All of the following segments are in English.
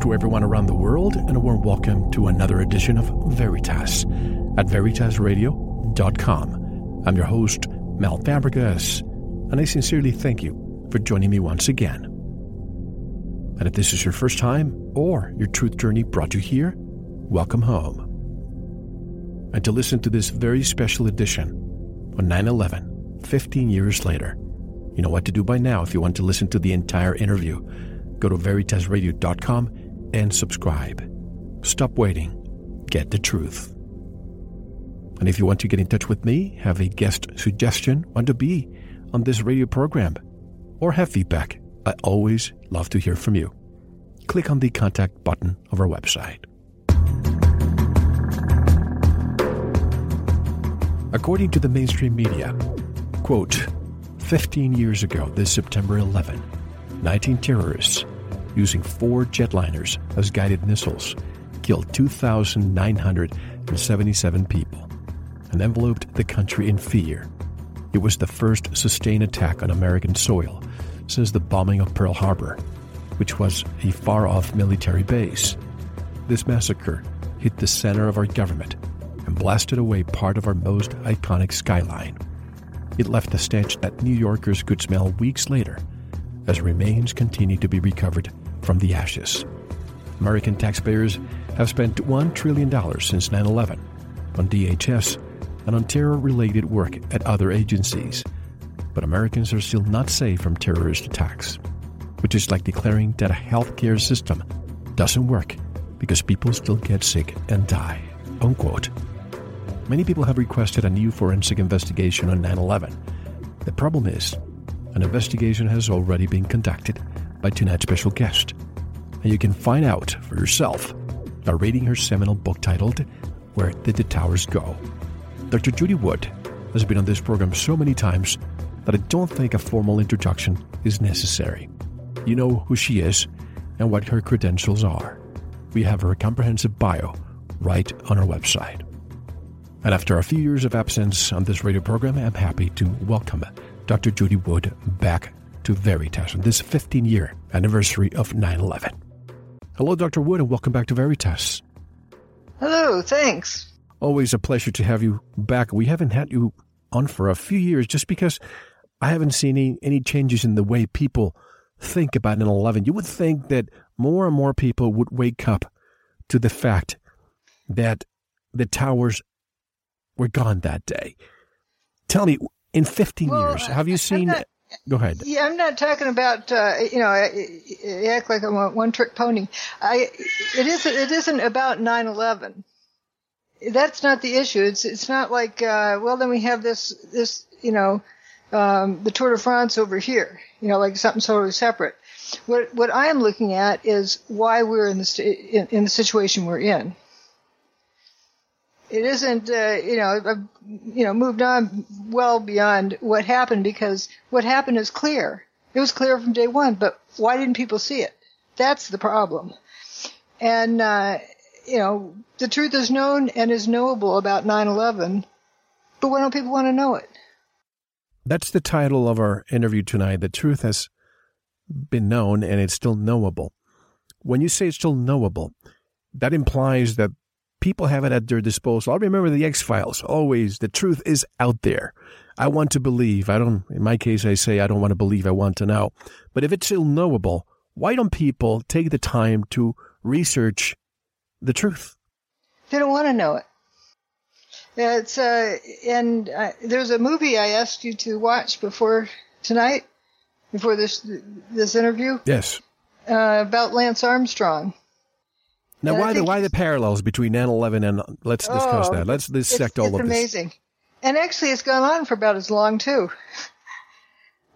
To everyone around the world, and a warm welcome to another edition of Veritas at veritasradio.com. I'm your host, Mel Fabregas, and I sincerely thank you for joining me once again. And if this is your first time or your truth journey brought you here, welcome home. And to listen to this very special edition on 9 11, 15 years later, you know what to do by now if you want to listen to the entire interview go to veritasradio.com and subscribe. Stop waiting. Get the truth. And if you want to get in touch with me, have a guest suggestion, want to be on this radio program, or have feedback, I always love to hear from you. Click on the contact button of our website. According to the mainstream media, quote, 15 years ago, this September 11, 19 terrorists using four jetliners as guided missiles killed 2,977 people and enveloped the country in fear. It was the first sustained attack on American soil since the bombing of Pearl Harbor, which was a far off military base. This massacre hit the center of our government and blasted away part of our most iconic skyline. It left a stench that New Yorkers could smell weeks later as remains continue to be recovered from the ashes. American taxpayers have spent $1 trillion since 9 11 on DHS and on terror related work at other agencies. But Americans are still not safe from terrorist attacks, which is like declaring that a healthcare system doesn't work because people still get sick and die. Unquote. Many people have requested a new forensic investigation on 9 11. The problem is, an investigation has already been conducted by tonight's special guest. And you can find out for yourself by reading her seminal book titled Where Did the Towers Go? Dr. Judy Wood has been on this program so many times that I don't think a formal introduction is necessary. You know who she is and what her credentials are. We have her comprehensive bio right on our website. And after a few years of absence on this radio program, I'm happy to welcome Dr. Judy Wood back to Veritas on this 15 year anniversary of 9 11. Hello, Dr. Wood, and welcome back to Veritas. Hello, thanks. Always a pleasure to have you back. We haven't had you on for a few years just because I haven't seen any, any changes in the way people think about 9 11. You would think that more and more people would wake up to the fact that the towers were gone that day. Tell me, in 15 Well, years, have you seen. Not- Go ahead. Yeah, I'm not talking about uh, you know I, I act like I'm a one trick pony. I it isn't it isn't about 9/11. That's not the issue. It's it's not like uh, well then we have this this you know um, the Tour de France over here. You know like something totally separate. What what I am looking at is why we're in the in, in the situation we're in. It isn't, uh, you know, I've, you know, moved on well beyond what happened because what happened is clear. It was clear from day one, but why didn't people see it? That's the problem. And, uh, you know, the truth is known and is knowable about 9-11, but why don't people want to know it? That's the title of our interview tonight. The truth has been known and it's still knowable. When you say it's still knowable, that implies that people have it at their disposal. I remember the X Files. Always, the truth is out there. I want to believe. I don't, in my case, I say I don't want to believe. I want to know. But if it's still knowable, why don't people take the time to research the truth? They don't want to know it. It's uh, and uh, there's a movie I asked you to watch before tonight, before this this interview. Yes. Uh, about Lance Armstrong. Now, why the why the parallels between 9/11 and let's discuss oh, that. Let's dissect all it's of amazing. this. And actually, it's gone on for about as long too.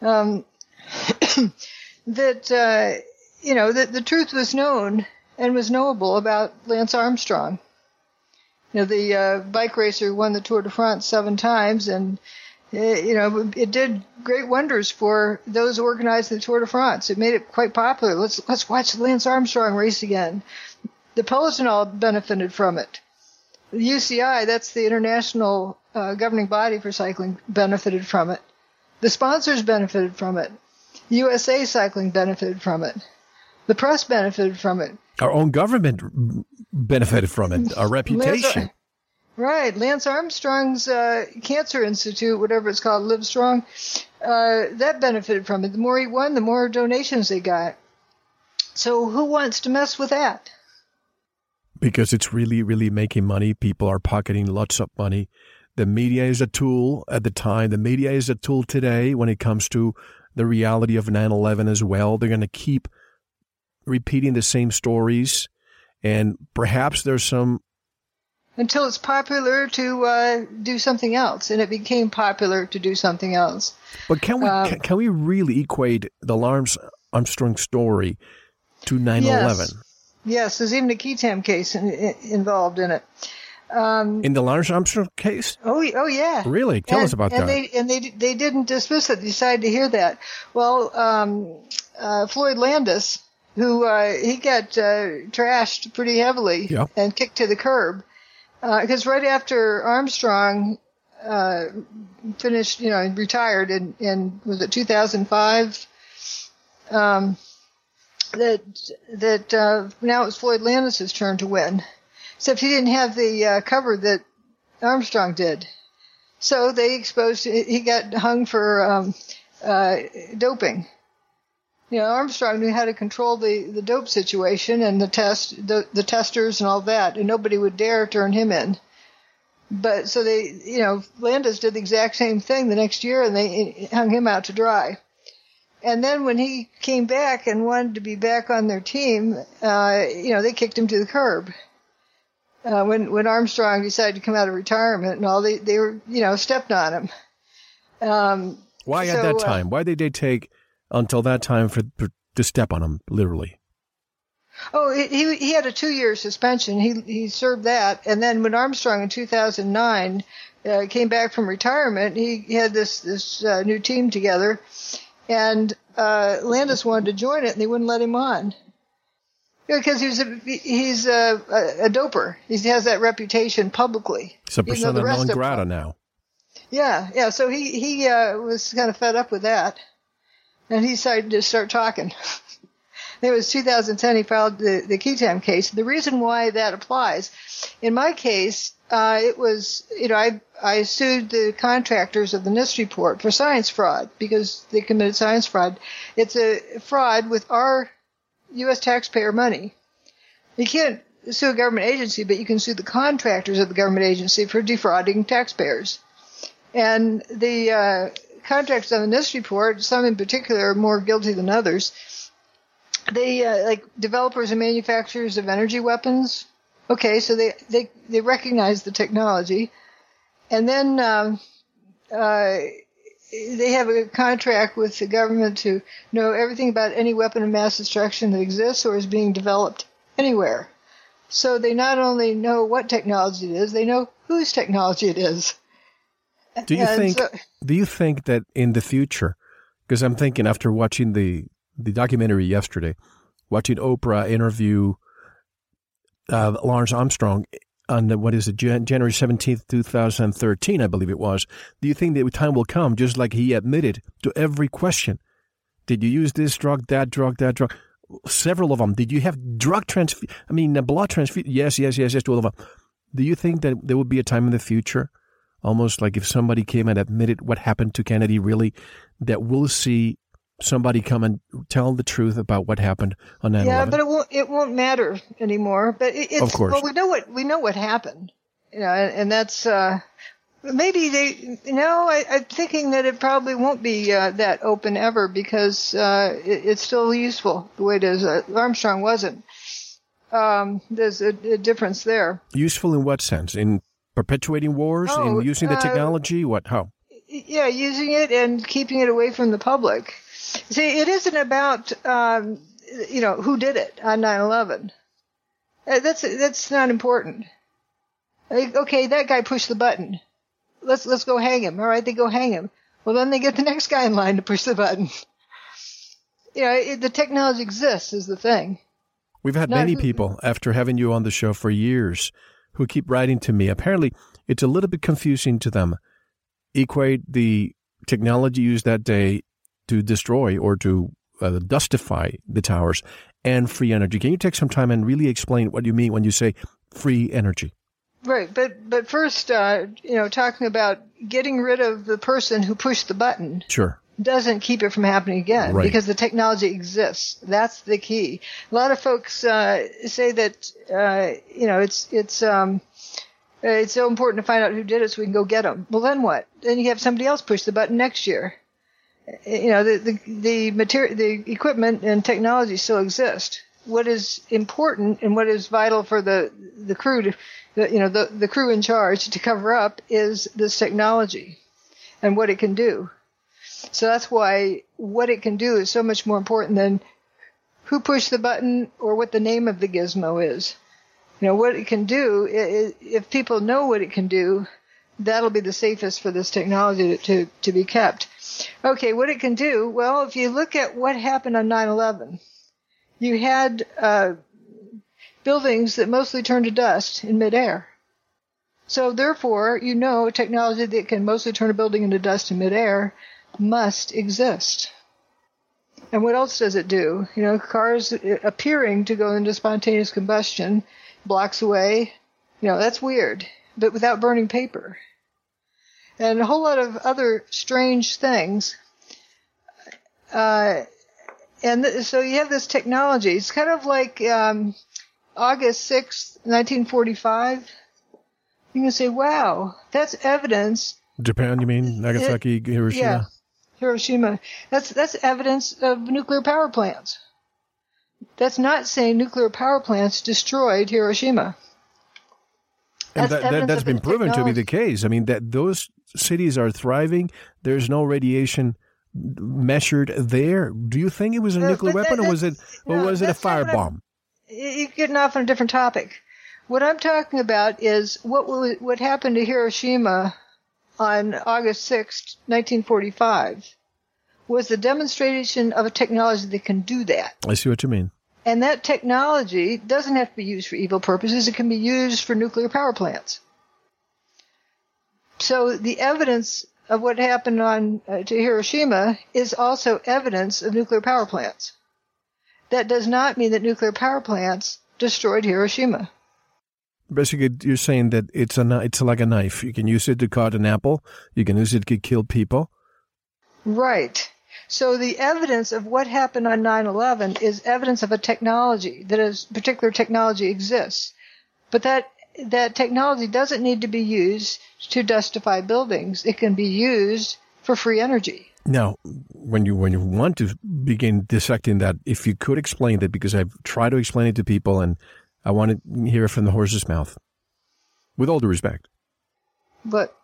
Um, that uh, you know that the truth was known and was knowable about Lance Armstrong. You know, the uh, bike racer won the Tour de France seven times, and uh, you know it did great wonders for those organizing the Tour de France. It made it quite popular. Let's let's watch the Lance Armstrong race again. The Peloton all benefited from it. The UCI, that's the international uh, governing body for cycling, benefited from it. The sponsors benefited from it. USA Cycling benefited from it. The press benefited from it. Our own government benefited from it. Our reputation. Lance, right. Lance Armstrong's uh, Cancer Institute, whatever it's called, Live Strong, uh, that benefited from it. The more he won, the more donations they got. So who wants to mess with that? Because it's really, really making money. People are pocketing lots of money. The media is a tool at the time. The media is a tool today when it comes to the reality of 9 11 as well. They're going to keep repeating the same stories. And perhaps there's some. Until it's popular to uh, do something else, and it became popular to do something else. But can we um, can, can, we really equate the Armstrong story to 9 yes. 11? Yes, there's even a qui tam case in, in, involved in it. Um, in the Lance Armstrong case? Oh, oh yeah. Really? Tell and, us about and that. They, and they they didn't dismiss it. They decided to hear that. Well, um, uh, Floyd Landis, who uh, he got uh, trashed pretty heavily yeah. and kicked to the curb, because uh, right after Armstrong uh, finished, you know, retired in, in was it 2005? Um, that that uh, now it's Floyd Landis's turn to win except he didn't have the uh, cover that Armstrong did. So they exposed, he got hung for um, uh, doping. You know, Armstrong knew how to control the, the dope situation and the test, the, the testers and all that, and nobody would dare turn him in. But so they, you know, Landis did the exact same thing the next year and they hung him out to dry. And then when he came back and wanted to be back on their team, uh, you know, they kicked him to the curb uh, when when Armstrong decided to come out of retirement and all, they they were you know stepped on him. Um, Why so, at that uh, time? Uh, Why did they take until that time for, for to step on him literally? Oh, he he had a two year suspension. He he served that, and then when Armstrong in 2009 uh, came back from retirement, he had this this uh, new team together, and uh, Landis wanted to join it, and they wouldn't let him on because he's a he's a, a, a, doper. He has that reputation publicly. So he's a persona non grata now. Yeah, yeah. So he he uh, was kind of fed up with that, and he decided to start talking. it was 2010. He filed the the qui case. The reason why that applies, in my case, uh, it was you know I I sued the contractors of the NIST report for science fraud because they committed science fraud. It's a fraud with our U.S. taxpayer money. You can't sue a government agency, but you can sue the contractors of the government agency for defrauding taxpayers. And the uh, contractors on the NIST report, some in particular are more guilty than others. They uh, like developers and manufacturers of energy weapons. Okay, so they they they recognize the technology, and then um, uh, they have a contract with the government to know everything about any weapon of mass destruction that exists or is being developed anywhere. So they not only know what technology it is, they know whose technology it is. Do you and think? So, do you think that in the future, because I'm thinking after watching the the documentary yesterday, watching Oprah interview uh, Lance Armstrong, on the, what is it, January 17th, 2013, I believe it was. Do you think that time will come, just like he admitted to every question? Did you use this drug, that drug, that drug? Several of them. Did you have drug transfusion? I mean, blood transfusion? Yes, yes, yes, yes, to all of them. Do you think that there would be a time in the future, almost like if somebody came and admitted what happened to Kennedy, really, that we'll see somebody come and tell the truth about what happened on 9/11. Yeah, but it won't it won't matter anymore. But it, it's of course. Well, we know what we know what happened. You know, and, and that's uh, Maybe they, no, I, I'm thinking that it probably won't be uh, that open ever because uh, it, it's still useful the way it is. Uh, Armstrong wasn't. Um, there's a, a, difference there. Useful in what sense? In perpetuating wars? Oh, in using the uh, technology? What? How? Yeah, using it and keeping it away from the public. See, it isn't about, um, you know, who did it on 9/11. Uh, That's that's not important. Like, okay, that guy pushed the button. Let's let's go hang him. All right, they go hang him. Well, then they get the next guy in line to push the button. You know, it, the technology exists is the thing. We've had No, many who- people after having you on the show for years who keep writing to me. Apparently, it's a little bit confusing to them. Equate the technology used that day to destroy or to uh, dustify the towers and free energy. Can you take some time and really explain what you mean when you say free energy? Right, but but first, uh, you know, talking about getting rid of the person who pushed the button Sure. doesn't keep it from happening again Right. because the technology exists. That's the key. A lot of folks uh, say that uh, you know it's it's um, it's so important to find out who did it so we can go get them. Well, then what? Then you have somebody else push the button next year. You know the the the material, the equipment and technology still exist. What is important and what is vital for the the crew to, the, you know, the the crew in charge to cover up is this technology and what it can do. So that's why what it can do is so much more important than who pushed the button or what the name of the gizmo is. You know, what it can do, if people know what it can do, that'll be the safest for this technology to, to, to be kept. Okay, what it can do, well, if you look at what happened on 9-11, you had uh, buildings that mostly turned to dust in midair. So therefore, you know technology that can mostly turn a building into dust in midair must exist. And what else does it do? You know, cars appearing to go into spontaneous combustion blocks away. You know, that's weird, but without burning paper. And a whole lot of other strange things. Uh, and th- so you have this technology. It's kind of like um, August 6th, 1945. You can say, wow, that's evidence Japan, you mean? Nagasaki, Hiroshima? yeah, Hiroshima. That's that's evidence of nuclear power plants. That's not saying nuclear power plants destroyed Hiroshima. And That's that, that, of been proven to be the case. I mean, that those cities are thriving. There's no radiation measured there. Do you think it was a No, nuclear but that- weapon, or was it, that's- or no, was it a firebomb? You're getting off on a different topic. What I'm talking about is what what happened to Hiroshima on August 6th, 1945 was the demonstration of a technology that can do that. I see what you mean. And that technology doesn't have to be used for evil purposes. It can be used for nuclear power plants. So the evidence of what happened on uh, to Hiroshima is also evidence of nuclear power plants. That does not mean that nuclear power plants destroyed Hiroshima. Basically, you're saying that it's a it's like a knife. You can use it to cut an apple. You can use it to kill people. Right. So the evidence of what happened on 9/11 is evidence of a technology that a particular technology exists, but that that technology doesn't need to be used to dustify buildings. It can be used for free energy. Now, when you when you want to begin dissecting that, if you could explain that, because I've tried to explain it to people, and I want to hear it from the horse's mouth, with all due respect, But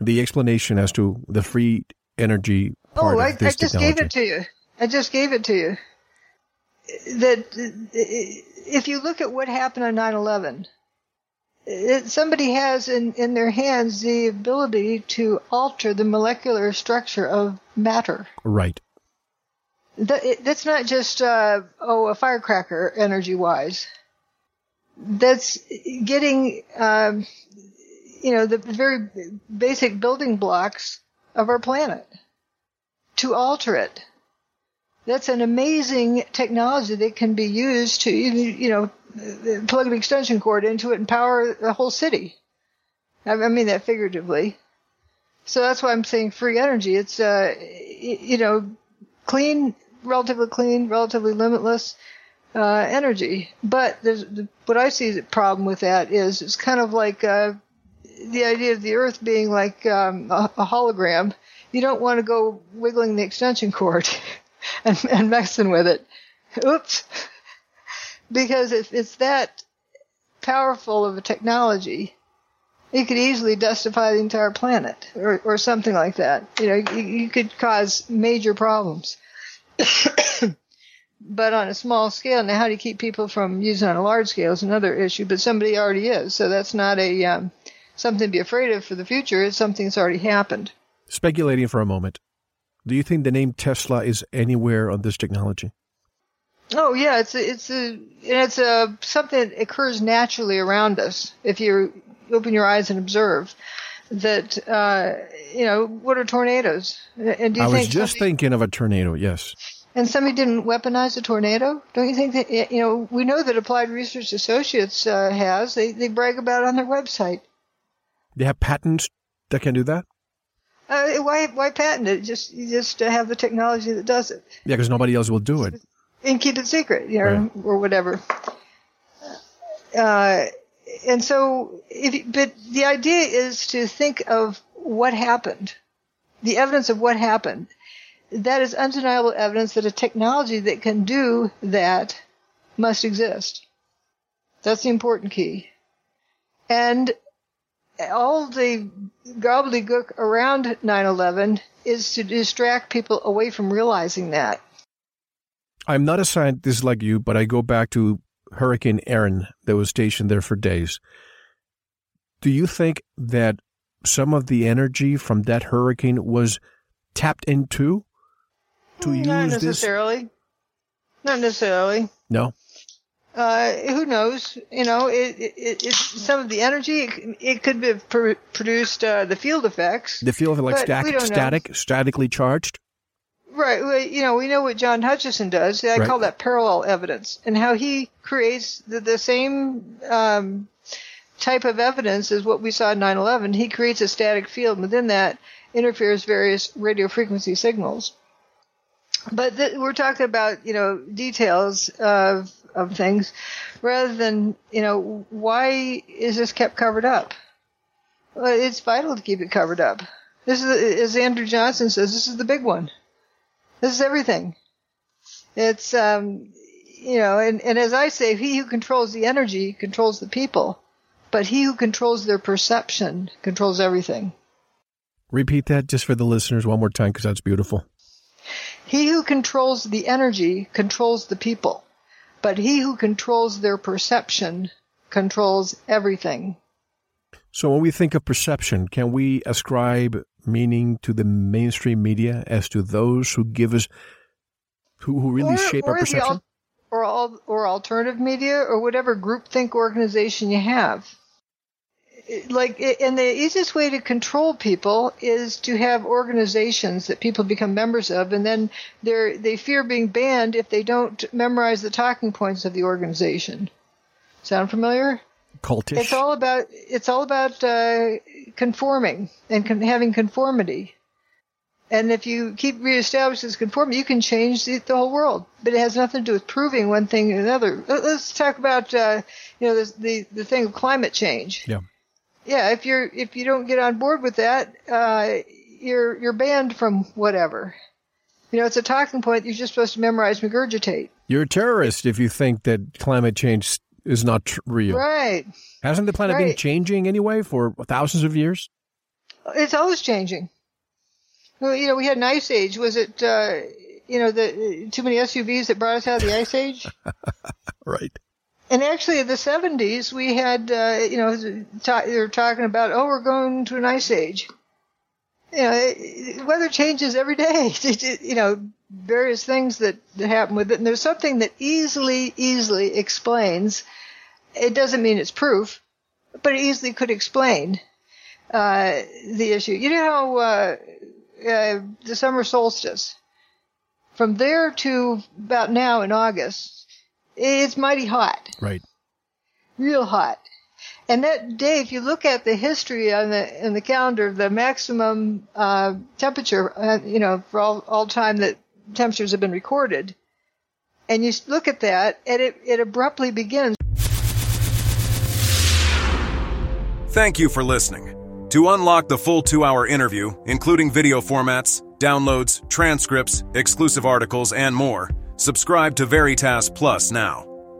the explanation as to the free energy part oh, I, of this I just technology. gave it to you. I just gave it to you. That if you look at what happened on 9/11, it, somebody has in, in their hands the ability to alter the molecular structure of matter. Right. That, it, that's not just uh, oh a firecracker energy wise. That's getting um, you know the very basic building blocks of our planet to alter it. That's an amazing technology that can be used to you you know plug an extension cord into it and power the whole city. I mean that figuratively. So that's why I'm saying free energy. It's uh you know clean, relatively clean, relatively limitless uh, energy. But there's what I see the problem with that is it's kind of like uh, the idea of the Earth being like um, a, a hologram, you don't want to go wiggling the extension cord and, and messing with it. Oops. Because if it's that powerful of a technology, it could easily dustify the entire planet or, or something like that. You know, you, you could cause major problems. but on a small scale, now how do you keep people from using on a large scale is another issue, but somebody already is. So that's not a, um, something to be afraid of for the future. It's something that's already happened. Speculating for a moment, do you think the name Tesla is anywhere on this technology? Oh yeah, it's a, it's a it's a something that occurs naturally around us if you open your eyes and observe that uh, you know what are tornadoes? And do you I was just somebody, thinking of a tornado. Yes. And somebody didn't weaponize a tornado. Don't you think that you know? We know that Applied Research Associates uh, has. They they brag about it on their website. They have patents that can do that. Uh, why why patent it? Just you just have the technology that does it. Yeah, because nobody else will do it. And keep it secret, you know, right. or whatever. Uh, and so, if, but the idea is to think of what happened, the evidence of what happened. That is undeniable evidence that a technology that can do that must exist. That's the important key. And all the gobbledygook around 9/11 is to distract people away from realizing that. I'm not a scientist like you, but I go back to Hurricane Erin that was stationed there for days. Do you think that some of the energy from that hurricane was tapped into to Not use necessarily. This? Not necessarily. No. Uh, who knows? You know, it, it, it, some of the energy it, it could have pr- produced uh, the field effects. The field like static, static, statically charged. Right. Well, you know, we know what John Hutchison does. I right. call that parallel evidence, and how he creates the, the same um, type of evidence as what we saw in 9/11. He creates a static field, within that interferes various radio frequency signals. But th- we're talking about you know details of of things, rather than you know why is this kept covered up? Well, it's vital to keep it covered up. This is, as Andrew Johnson says, this is the big one. This is everything. It's, um, you know, and, and as I say, he who controls the energy controls the people, but he who controls their perception controls everything. Repeat that just for the listeners one more time because that's beautiful. He who controls the energy controls the people, but he who controls their perception controls everything. So when we think of perception, can we ascribe meaning to the mainstream media as to those who give us who, who really or, shape or our perception? Al- or all, or alternative media or whatever groupthink organization you have. Like, and the easiest way to control people is to have organizations that people become members of, and then they they fear being banned if they don't memorize the talking points of the organization. Sound familiar? Cultish. It's all about it's all about uh, conforming and con- having conformity. And if you keep reestablishing this conformity, you can change the, the, whole world. But it has nothing to do with proving one thing or another. Let's talk about uh, you know this, the the thing of climate change. Yeah. Yeah. If you're if you don't get on board with that, uh, you're you're banned from whatever. You know, it's a talking point you're just supposed to memorize, regurgitate. You're a terrorist if you think that climate change is not tr- real. Right. Hasn't the planet right. been changing anyway for thousands of years? It's always changing. Well, you know, we had an ice age. Was it, uh, you know, the too many SUVs that brought us out of the ice age? right. And actually, in the 70s, we had, uh, you know, ta- they were talking about, oh, we're going to an ice age. You know, weather changes every day. you know, various things that, that happen with it. And there's something that easily, easily explains. It doesn't mean it's proof, but it easily could explain uh, the issue. You know how uh, uh, the summer solstice, from there to about now in August, it's mighty hot. Right. Real hot. And that day, if you look at the history on the in the calendar, the maximum uh, temperature, uh, you know, for all all time that temperatures have been recorded, and you look at that, and it, it abruptly begins. Thank you for listening. To unlock the full two hour interview, including video formats, downloads, transcripts, exclusive articles, and more, subscribe to Veritas Plus now.